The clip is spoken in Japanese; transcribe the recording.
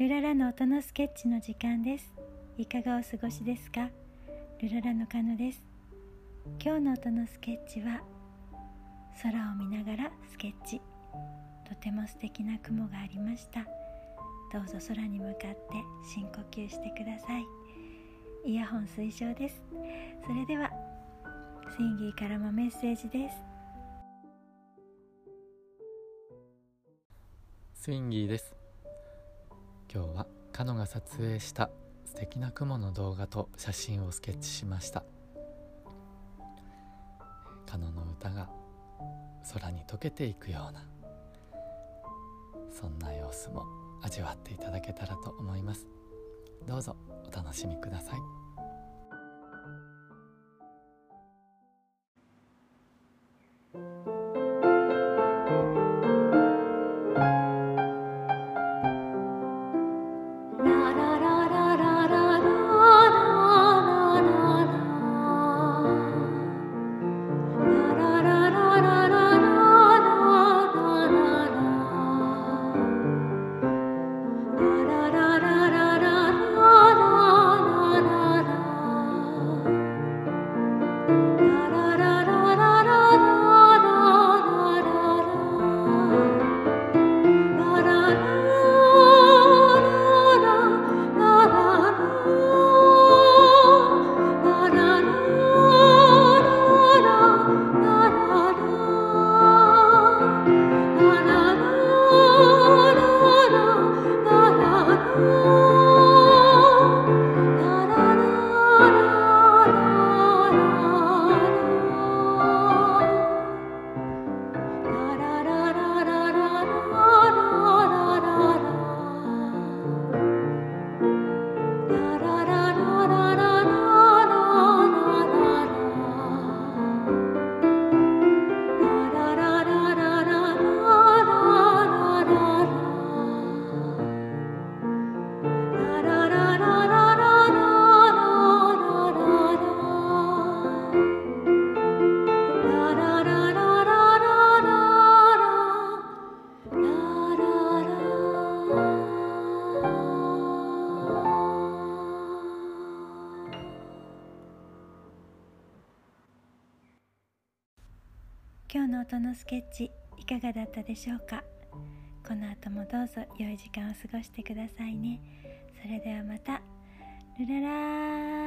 ルララの音のスケッチの時間です。いかがお過ごしですか？ルララのカノです。今日の音のスケッチは空を見ながらスケッチ。とても素敵な雲がありました。どうぞ空に向かって深呼吸してください。イヤホン推奨です。それではスインギーからもメッセージです。スインギーです。今日はカノが撮影した素敵な雲の動画と写真をスケッチしました。カノの歌が空に溶けていくようなそんな様子も味わっていただけたらと思います。どうぞお楽しみください。Thank you. 今日の音のスケッチいかがだったでしょうか？この後もどうぞ良い時間を過ごしてくださいね。それではまた。ルララ